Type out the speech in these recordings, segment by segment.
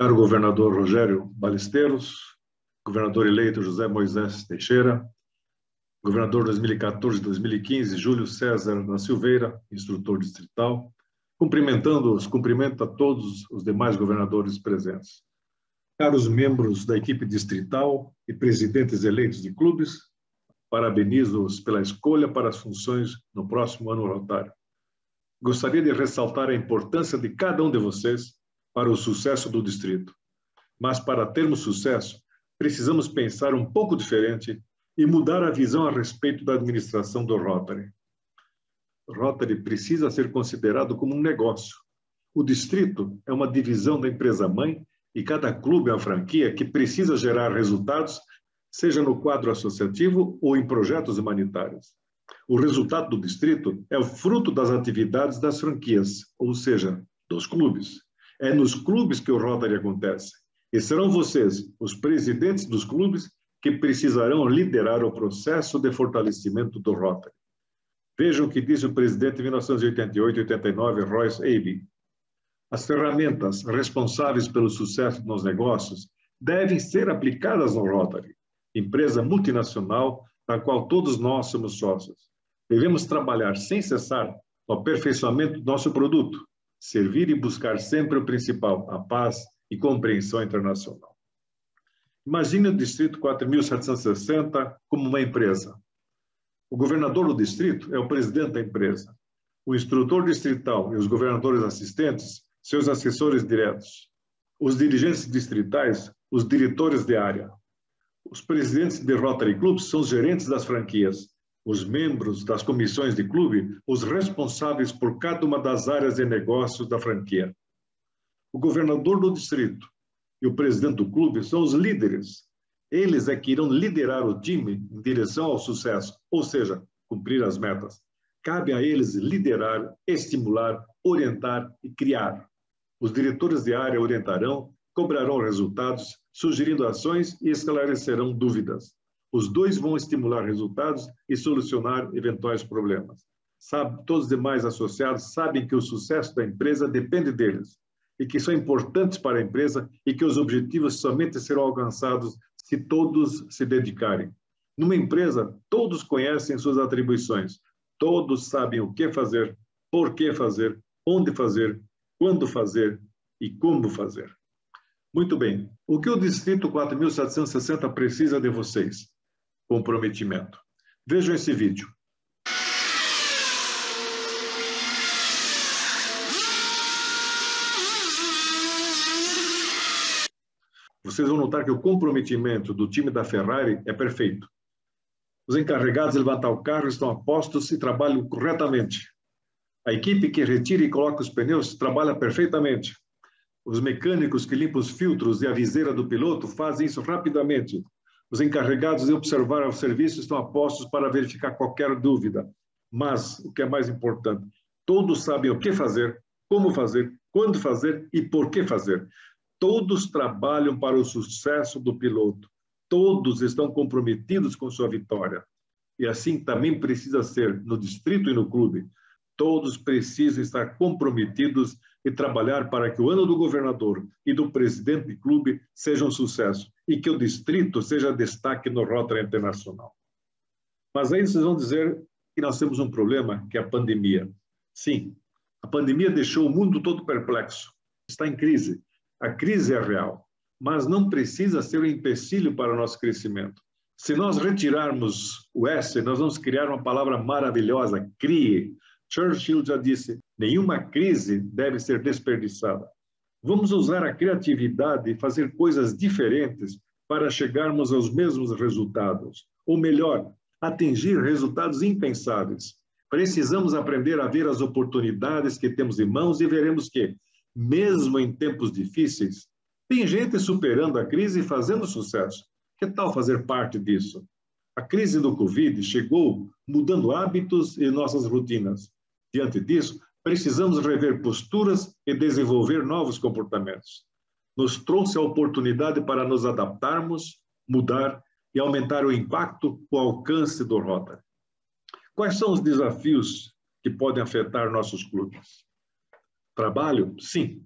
caro governador Rogério Balesteiros, governador eleito José Moisés Teixeira, governador 2014-2015 Júlio César da Silveira, instrutor distrital, cumprimentando-os, cumprimento a todos os demais governadores presentes. Caros membros da equipe distrital e presidentes eleitos de clubes, parabenizo-os pela escolha para as funções no próximo ano rotário. Gostaria de ressaltar a importância de cada um de vocês para o sucesso do distrito. Mas para termos sucesso, precisamos pensar um pouco diferente e mudar a visão a respeito da administração do Rotary. Rotary precisa ser considerado como um negócio. O distrito é uma divisão da empresa mãe e cada clube é uma franquia que precisa gerar resultados, seja no quadro associativo ou em projetos humanitários. O resultado do distrito é o fruto das atividades das franquias, ou seja, dos clubes. É nos clubes que o Rotary acontece. E serão vocês, os presidentes dos clubes, que precisarão liderar o processo de fortalecimento do Rotary. Vejam o que disse o presidente em 1988-89, Royce Abe. As ferramentas responsáveis pelo sucesso nos negócios devem ser aplicadas no Rotary, empresa multinacional da qual todos nós somos sócios. Devemos trabalhar sem cessar no aperfeiçoamento do nosso produto, servir e buscar sempre o principal, a paz e compreensão internacional. Imagine o Distrito 4.760 como uma empresa. O governador do distrito é o presidente da empresa. O instrutor distrital e os governadores assistentes seus assessores diretos, os dirigentes distritais, os diretores de área. Os presidentes de Rotary Club são os gerentes das franquias, os membros das comissões de clube, os responsáveis por cada uma das áreas de negócios da franquia. O governador do distrito e o presidente do clube são os líderes. Eles é que irão liderar o time em direção ao sucesso, ou seja, cumprir as metas. Cabe a eles liderar, estimular, orientar e criar. Os diretores de área orientarão, cobrarão resultados, sugerindo ações e esclarecerão dúvidas. Os dois vão estimular resultados e solucionar eventuais problemas. Sabe, todos os demais associados sabem que o sucesso da empresa depende deles e que são importantes para a empresa e que os objetivos somente serão alcançados se todos se dedicarem. Numa empresa, todos conhecem suas atribuições, todos sabem o que fazer, por que fazer, onde fazer quando fazer e como fazer. Muito bem, o que o Distrito 4760 precisa de vocês? Comprometimento. Vejam esse vídeo. Vocês vão notar que o comprometimento do time da Ferrari é perfeito. Os encarregados de levantar o carro estão a postos e trabalham corretamente. A equipe que retira e coloca os pneus trabalha perfeitamente. Os mecânicos que limpam os filtros e a viseira do piloto fazem isso rapidamente. Os encarregados de observar o serviço estão a postos para verificar qualquer dúvida. Mas, o que é mais importante, todos sabem o que fazer, como fazer, quando fazer e por que fazer. Todos trabalham para o sucesso do piloto. Todos estão comprometidos com sua vitória. E assim também precisa ser no distrito e no clube. Todos precisam estar comprometidos e trabalhar para que o ano do governador e do presidente de clube seja um sucesso e que o distrito seja destaque no Rotary Internacional. Mas aí vocês vão dizer que nós temos um problema, que é a pandemia. Sim, a pandemia deixou o mundo todo perplexo. Está em crise. A crise é real, mas não precisa ser um empecilho para o nosso crescimento. Se nós retirarmos o S, nós vamos criar uma palavra maravilhosa, CRIE, Churchill já disse: nenhuma crise deve ser desperdiçada. Vamos usar a criatividade e fazer coisas diferentes para chegarmos aos mesmos resultados, ou melhor, atingir resultados impensáveis. Precisamos aprender a ver as oportunidades que temos em mãos e veremos que, mesmo em tempos difíceis, tem gente superando a crise e fazendo sucesso. Que tal fazer parte disso? A crise do Covid chegou mudando hábitos e nossas rotinas. Diante disso, precisamos rever posturas e desenvolver novos comportamentos. Nos trouxe a oportunidade para nos adaptarmos, mudar e aumentar o impacto, o alcance do Rotary. Quais são os desafios que podem afetar nossos clubes? Trabalho? Sim.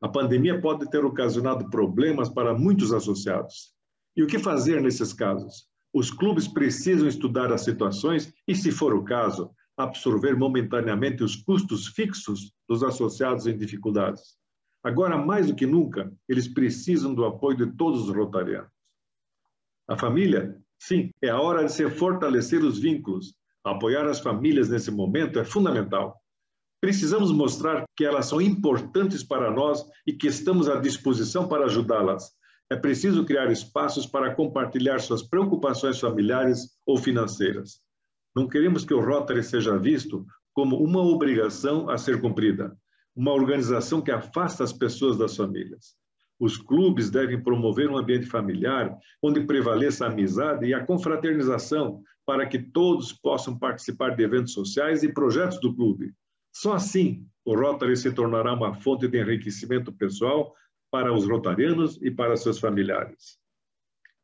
A pandemia pode ter ocasionado problemas para muitos associados. E o que fazer nesses casos? Os clubes precisam estudar as situações e, se for o caso, absorver momentaneamente os custos fixos dos associados em dificuldades. Agora, mais do que nunca, eles precisam do apoio de todos os rotarianos. A família, sim, é a hora de se fortalecer os vínculos. Apoiar as famílias nesse momento é fundamental. Precisamos mostrar que elas são importantes para nós e que estamos à disposição para ajudá-las. É preciso criar espaços para compartilhar suas preocupações familiares ou financeiras. Não queremos que o Rotary seja visto como uma obrigação a ser cumprida, uma organização que afasta as pessoas das famílias. Os clubes devem promover um ambiente familiar onde prevaleça a amizade e a confraternização para que todos possam participar de eventos sociais e projetos do clube. Só assim o Rotary se tornará uma fonte de enriquecimento pessoal para os rotarianos e para seus familiares.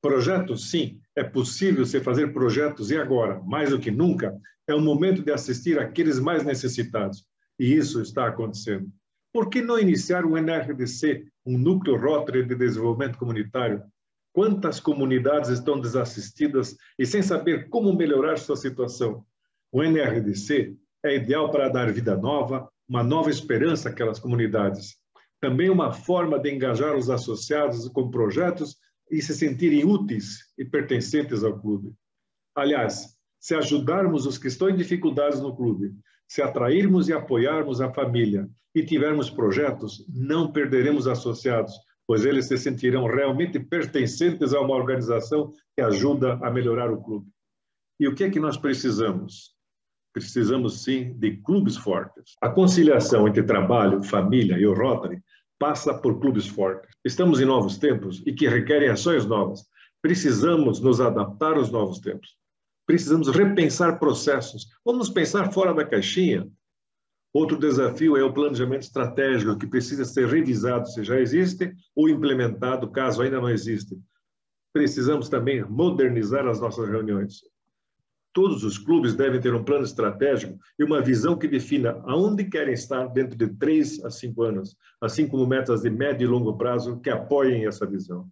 Projetos, sim, é possível se fazer projetos e agora, mais do que nunca, é o momento de assistir aqueles mais necessitados. E isso está acontecendo. Por que não iniciar um NRDC, um núcleo Rotary de desenvolvimento comunitário? Quantas comunidades estão desassistidas e sem saber como melhorar sua situação? O NRDC é ideal para dar vida nova, uma nova esperança àquelas comunidades. Também uma forma de engajar os associados com projetos e se sentirem úteis e pertencentes ao clube. Aliás, se ajudarmos os que estão em dificuldades no clube, se atrairmos e apoiarmos a família e tivermos projetos, não perderemos associados, pois eles se sentirão realmente pertencentes a uma organização que ajuda a melhorar o clube. E o que é que nós precisamos? Precisamos sim de clubes fortes. A conciliação entre trabalho, família e o Rotary passa por clubes fortes. Estamos em novos tempos e que requerem ações novas. Precisamos nos adaptar aos novos tempos. Precisamos repensar processos. Vamos pensar fora da caixinha. Outro desafio é o planejamento estratégico, que precisa ser revisado se já existe ou implementado caso ainda não exista. Precisamos também modernizar as nossas reuniões. Todos os clubes devem ter um plano estratégico e uma visão que defina aonde querem estar dentro de três a cinco anos, assim como metas de médio e longo prazo que apoiem essa visão.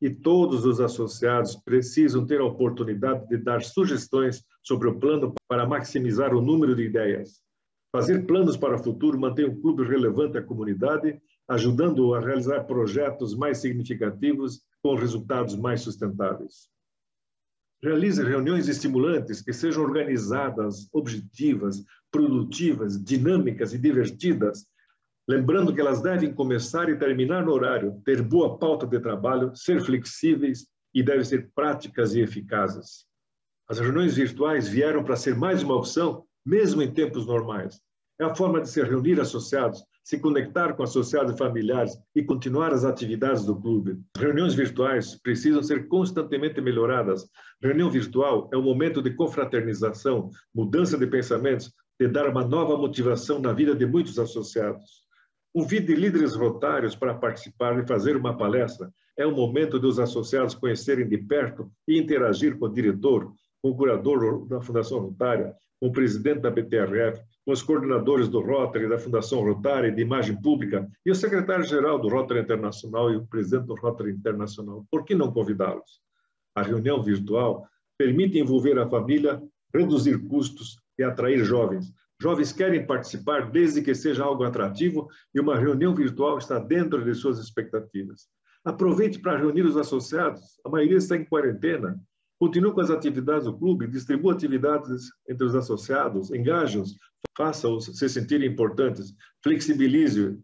E todos os associados precisam ter a oportunidade de dar sugestões sobre o plano para maximizar o número de ideias. Fazer planos para o futuro mantém o clube relevante à comunidade, ajudando-o a realizar projetos mais significativos com resultados mais sustentáveis. Realize reuniões estimulantes que sejam organizadas, objetivas, produtivas, dinâmicas e divertidas, lembrando que elas devem começar e terminar no horário, ter boa pauta de trabalho, ser flexíveis e devem ser práticas e eficazes. As reuniões virtuais vieram para ser mais uma opção, mesmo em tempos normais. É a forma de se reunir associados, se conectar com associados e familiares e continuar as atividades do clube. Reuniões virtuais precisam ser constantemente melhoradas. Reunião virtual é um momento de confraternização, mudança de pensamentos, de dar uma nova motivação na vida de muitos associados. Convide líderes rotários para participar e fazer uma palestra. É o momento dos associados conhecerem de perto e interagir com o diretor, com o curador da Fundação Rotária, com o presidente da BTRF, com os coordenadores do Rotary, da Fundação Rotary, de Imagem Pública, e o secretário-geral do Rotary Internacional e o presidente do Rotary Internacional. Por que não convidá-los? A reunião virtual permite envolver a família, reduzir custos e atrair jovens. Jovens querem participar desde que seja algo atrativo e uma reunião virtual está dentro de suas expectativas. Aproveite para reunir os associados, a maioria está em quarentena. Continue com as atividades do clube, distribua atividades entre os associados, engaje-os, faça-os se sentirem importantes, flexibilize,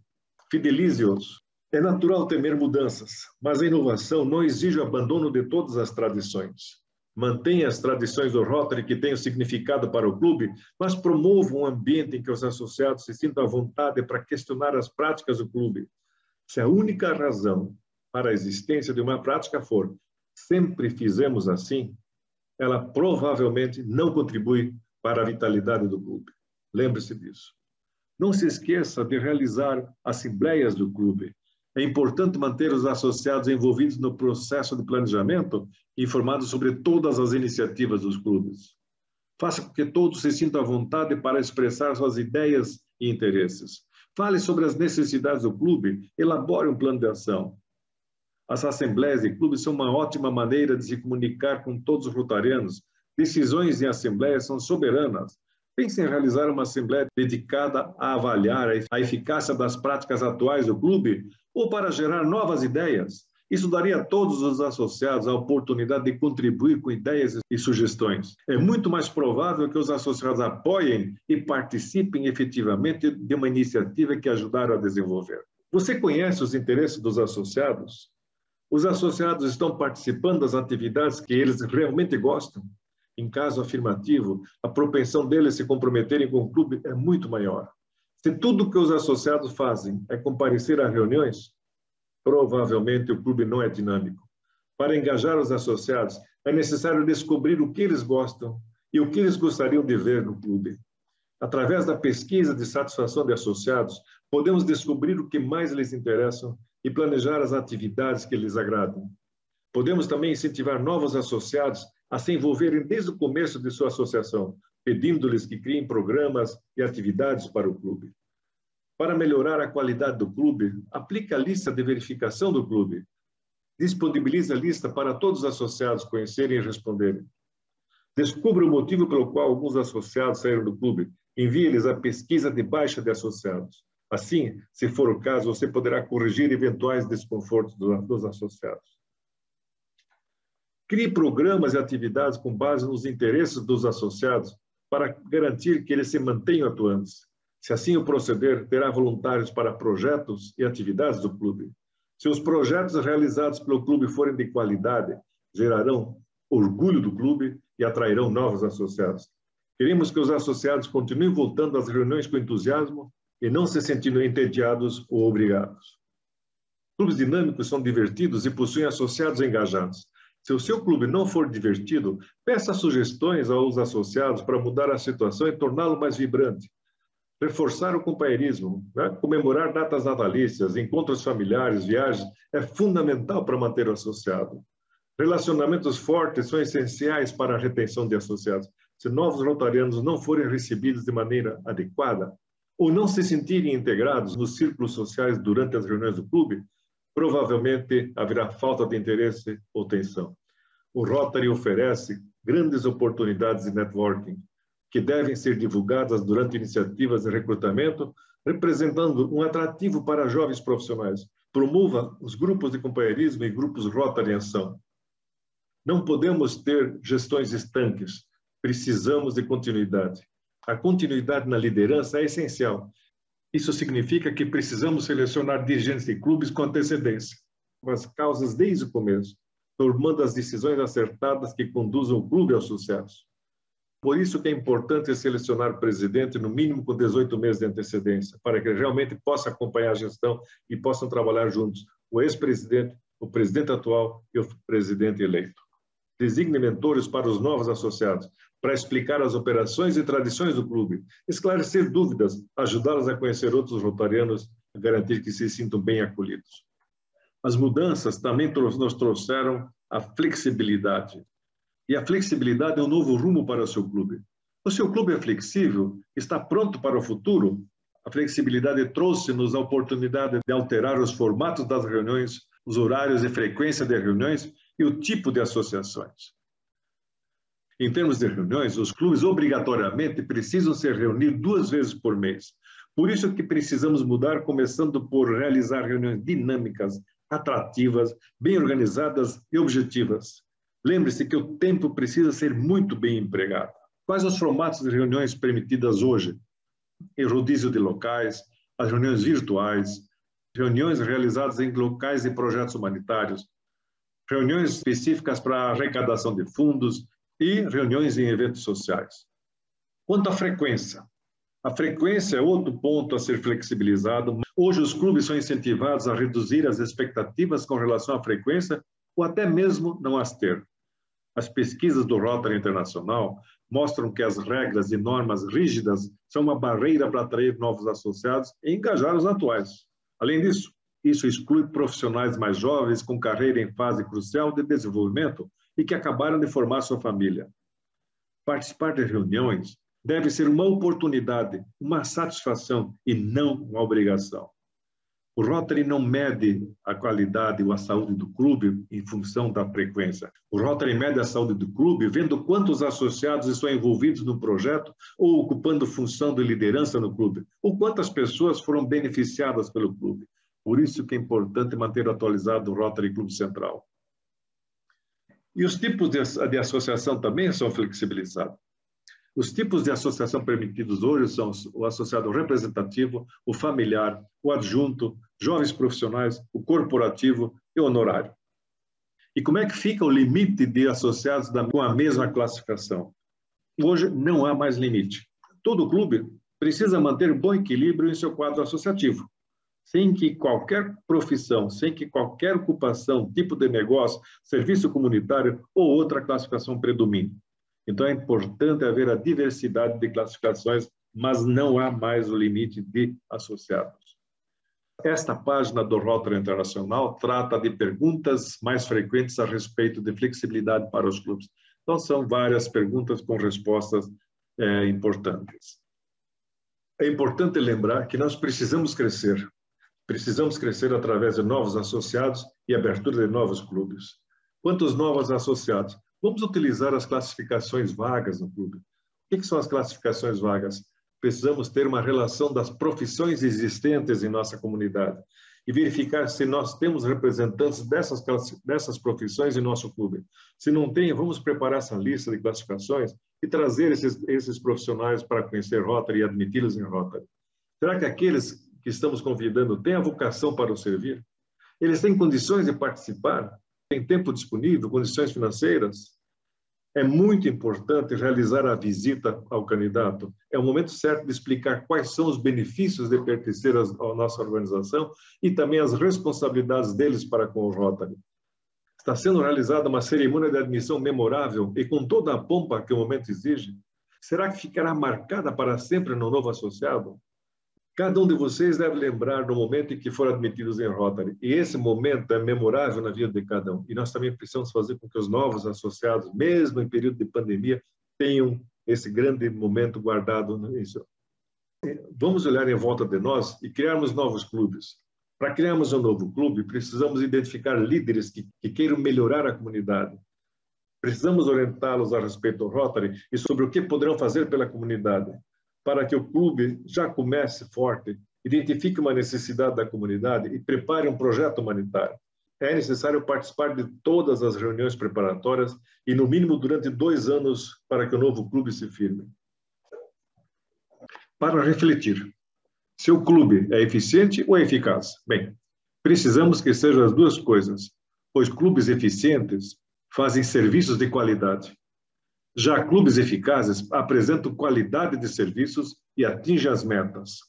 fidelize-os. É natural temer mudanças, mas a inovação não exige o abandono de todas as tradições. Mantenha as tradições do Rotary que tenham significado para o clube, mas promova um ambiente em que os associados se sintam à vontade para questionar as práticas do clube. Se a única razão para a existência de uma prática for sempre fizemos assim, ela provavelmente não contribui para a vitalidade do clube. Lembre-se disso. Não se esqueça de realizar assembleias do clube. É importante manter os associados envolvidos no processo de planejamento e informados sobre todas as iniciativas dos clubes. Faça com que todos se sintam à vontade para expressar suas ideias e interesses. Fale sobre as necessidades do clube, elabore um plano de ação. As assembleias de clubes são uma ótima maneira de se comunicar com todos os rotarianos. Decisões em assembleias são soberanas. Pense em realizar uma assembleia dedicada a avaliar a eficácia das práticas atuais do clube ou para gerar novas ideias. Isso daria a todos os associados a oportunidade de contribuir com ideias e sugestões. É muito mais provável que os associados apoiem e participem efetivamente de uma iniciativa que ajudaram a desenvolver. Você conhece os interesses dos associados? Os associados estão participando das atividades que eles realmente gostam? Em caso afirmativo, a propensão deles se comprometerem com o clube é muito maior. Se tudo que os associados fazem é comparecer a reuniões, provavelmente o clube não é dinâmico. Para engajar os associados, é necessário descobrir o que eles gostam e o que eles gostariam de ver no clube. Através da pesquisa de satisfação de associados, podemos descobrir o que mais lhes interessa e planejar as atividades que lhes agradam. Podemos também incentivar novos associados a se envolverem desde o começo de sua associação, pedindo-lhes que criem programas e atividades para o clube. Para melhorar a qualidade do clube, aplique a lista de verificação do clube. Disponibilize a lista para todos os associados conhecerem e responderem. Descubra o motivo pelo qual alguns associados saíram do clube. Envie-lhes a pesquisa de baixa de associados. Assim, se for o caso, você poderá corrigir eventuais desconfortos dos associados. Crie programas e atividades com base nos interesses dos associados para garantir que eles se mantenham atuantes. Se assim o proceder, terá voluntários para projetos e atividades do clube. Se os projetos realizados pelo clube forem de qualidade, gerarão orgulho do clube e atrairão novos associados. Queremos que os associados continuem voltando às reuniões com entusiasmo e não se sentindo entediados ou obrigados. Clubes dinâmicos são divertidos e possuem associados engajados. Se o seu clube não for divertido, peça sugestões aos associados para mudar a situação e torná-lo mais vibrante reforçar o companheirismo, né? comemorar datas natalícias, encontros familiares, viagens, é fundamental para manter o associado. Relacionamentos fortes são essenciais para a retenção de associados. Se novos rotarianos não forem recebidos de maneira adequada ou não se sentirem integrados nos círculos sociais durante as reuniões do clube, provavelmente haverá falta de interesse ou tensão. O Rotary oferece grandes oportunidades de networking, que devem ser divulgadas durante iniciativas de recrutamento, representando um atrativo para jovens profissionais. Promova os grupos de companheirismo e grupos Rotary em ação. Não podemos ter gestões estanques, precisamos de continuidade. A continuidade na liderança é essencial. Isso significa que precisamos selecionar dirigentes de clubes com antecedência, com as causas desde o começo, tomando as decisões acertadas que conduzam o clube ao sucesso. Por isso que é importante selecionar presidente no mínimo com 18 meses de antecedência, para que realmente possa acompanhar a gestão e possam trabalhar juntos, o ex-presidente, o presidente atual e o presidente eleito. Designe mentores para os novos associados, para explicar as operações e tradições do clube, esclarecer dúvidas, ajudá-los a conhecer outros rotarianos, garantir que se sintam bem acolhidos. As mudanças também nos trouxeram a flexibilidade, e a flexibilidade é um novo rumo para o seu clube. O seu clube é flexível? Está pronto para o futuro? A flexibilidade trouxe-nos a oportunidade de alterar os formatos das reuniões, os horários e frequência de reuniões e o tipo de associações. Em termos de reuniões, os clubes obrigatoriamente precisam se reunir duas vezes por mês. Por isso que precisamos mudar, começando por realizar reuniões dinâmicas, atrativas, bem organizadas e objetivas. Lembre-se que o tempo precisa ser muito bem empregado. Quais os formatos de reuniões permitidas hoje? Em rodízio de locais, as reuniões virtuais, reuniões realizadas em locais e projetos humanitários, reuniões específicas para arrecadação de fundos e reuniões em eventos sociais. Quanto à frequência, a frequência é outro ponto a ser flexibilizado. Hoje, os clubes são incentivados a reduzir as expectativas com relação à frequência ou até mesmo não as ter. As pesquisas do Rotary Internacional mostram que as regras e normas rígidas são uma barreira para atrair novos associados e engajar os atuais. Além disso, isso exclui profissionais mais jovens com carreira em fase crucial de desenvolvimento e que acabaram de formar sua família. Participar de reuniões deve ser uma oportunidade, uma satisfação e não uma obrigação. O Rotary não mede a qualidade ou a saúde do clube em função da frequência. O Rotary mede a saúde do clube vendo quantos associados estão envolvidos no projeto ou ocupando função de liderança no clube, ou quantas pessoas foram beneficiadas pelo clube. Por isso que é importante manter atualizado o Rotary Clube Central. E os tipos de, de associação também são flexibilizados. Os tipos de associação permitidos hoje são o associado representativo, o familiar, o adjunto, jovens profissionais, o corporativo e o honorário. E como é que fica o limite de associados com a mesma classificação? Hoje não há mais limite. Todo clube precisa manter bom equilíbrio em seu quadro associativo, sem que qualquer profissão, sem que qualquer ocupação, tipo de negócio, serviço comunitário ou outra classificação predomine. Então é importante haver a diversidade de classificações, mas não há mais o limite de associados. Esta página do Rotary Internacional trata de perguntas mais frequentes a respeito de flexibilidade para os clubes. Então, são várias perguntas com respostas é, importantes. É importante lembrar que nós precisamos crescer. Precisamos crescer através de novos associados e abertura de novos clubes. Quantos novos associados? Vamos utilizar as classificações vagas no clube. O que são as classificações vagas? Precisamos ter uma relação das profissões existentes em nossa comunidade e verificar se nós temos representantes dessas, dessas profissões em nosso clube. Se não tem, vamos preparar essa lista de classificações e trazer esses, esses profissionais para conhecer Rotary e admiti-los em Rotary. Será que aqueles que estamos convidando têm a vocação para o servir? Eles têm condições de participar? tem tempo disponível, condições financeiras, é muito importante realizar a visita ao candidato. É o momento certo de explicar quais são os benefícios de pertencer à nossa organização e também as responsabilidades deles para com o Rotary. Está sendo realizada uma cerimônia de admissão memorável e com toda a pompa que o momento exige. Será que ficará marcada para sempre no novo associado? Cada um de vocês deve lembrar do momento em que foram admitidos em Rotary. E esse momento é memorável na vida de cada um. E nós também precisamos fazer com que os novos associados, mesmo em período de pandemia, tenham esse grande momento guardado. Vamos olhar em volta de nós e criarmos novos clubes. Para criarmos um novo clube, precisamos identificar líderes que, que queiram melhorar a comunidade. Precisamos orientá-los a respeito do Rotary e sobre o que poderão fazer pela comunidade para que o clube já comece forte, identifique uma necessidade da comunidade e prepare um projeto humanitário. É necessário participar de todas as reuniões preparatórias e, no mínimo, durante dois anos para que o novo clube se firme. Para refletir, seu clube é eficiente ou é eficaz? Bem, precisamos que sejam as duas coisas, pois clubes eficientes fazem serviços de qualidade já clubes eficazes apresentam qualidade de serviços e atingem as metas.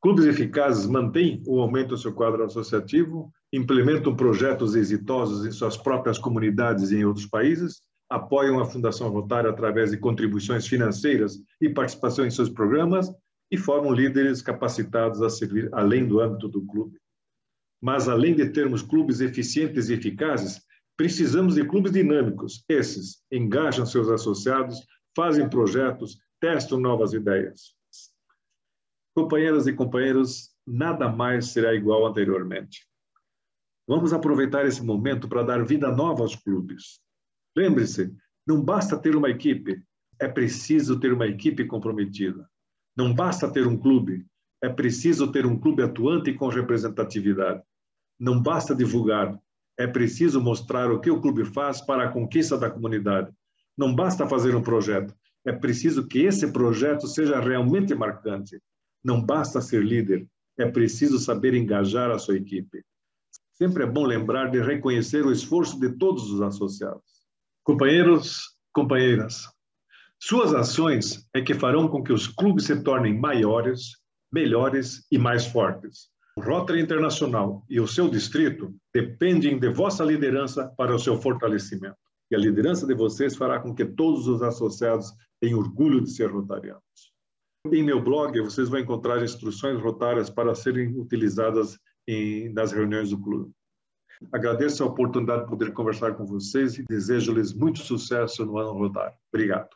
Clubes eficazes mantêm ou aumentam seu quadro associativo, implementam projetos exitosos em suas próprias comunidades e em outros países, apoiam a Fundação Rotária através de contribuições financeiras e participação em seus programas e formam líderes capacitados a servir além do âmbito do clube. Mas, além de termos clubes eficientes e eficazes, Precisamos de clubes dinâmicos. Esses engajam seus associados, fazem projetos, testam novas ideias. Companheiras e companheiros, nada mais será igual anteriormente. Vamos aproveitar esse momento para dar vida nova aos clubes. Lembre-se, não basta ter uma equipe, é preciso ter uma equipe comprometida. Não basta ter um clube, é preciso ter um clube atuante e com representatividade. Não basta divulgar, é preciso mostrar o que o clube faz para a conquista da comunidade. Não basta fazer um projeto, é preciso que esse projeto seja realmente marcante. Não basta ser líder, é preciso saber engajar a sua equipe. Sempre é bom lembrar de reconhecer o esforço de todos os associados. Companheiros, companheiras, suas ações é que farão com que os clubes se tornem maiores, melhores e mais fortes. Rotary Internacional e o seu distrito dependem de vossa liderança para o seu fortalecimento. E a liderança de vocês fará com que todos os associados tenham orgulho de ser rotarianos. Em meu blog, vocês vão encontrar instruções rotárias para serem utilizadas em, nas reuniões do clube. Agradeço a oportunidade de poder conversar com vocês e desejo-lhes muito sucesso no ano rotário. Obrigado.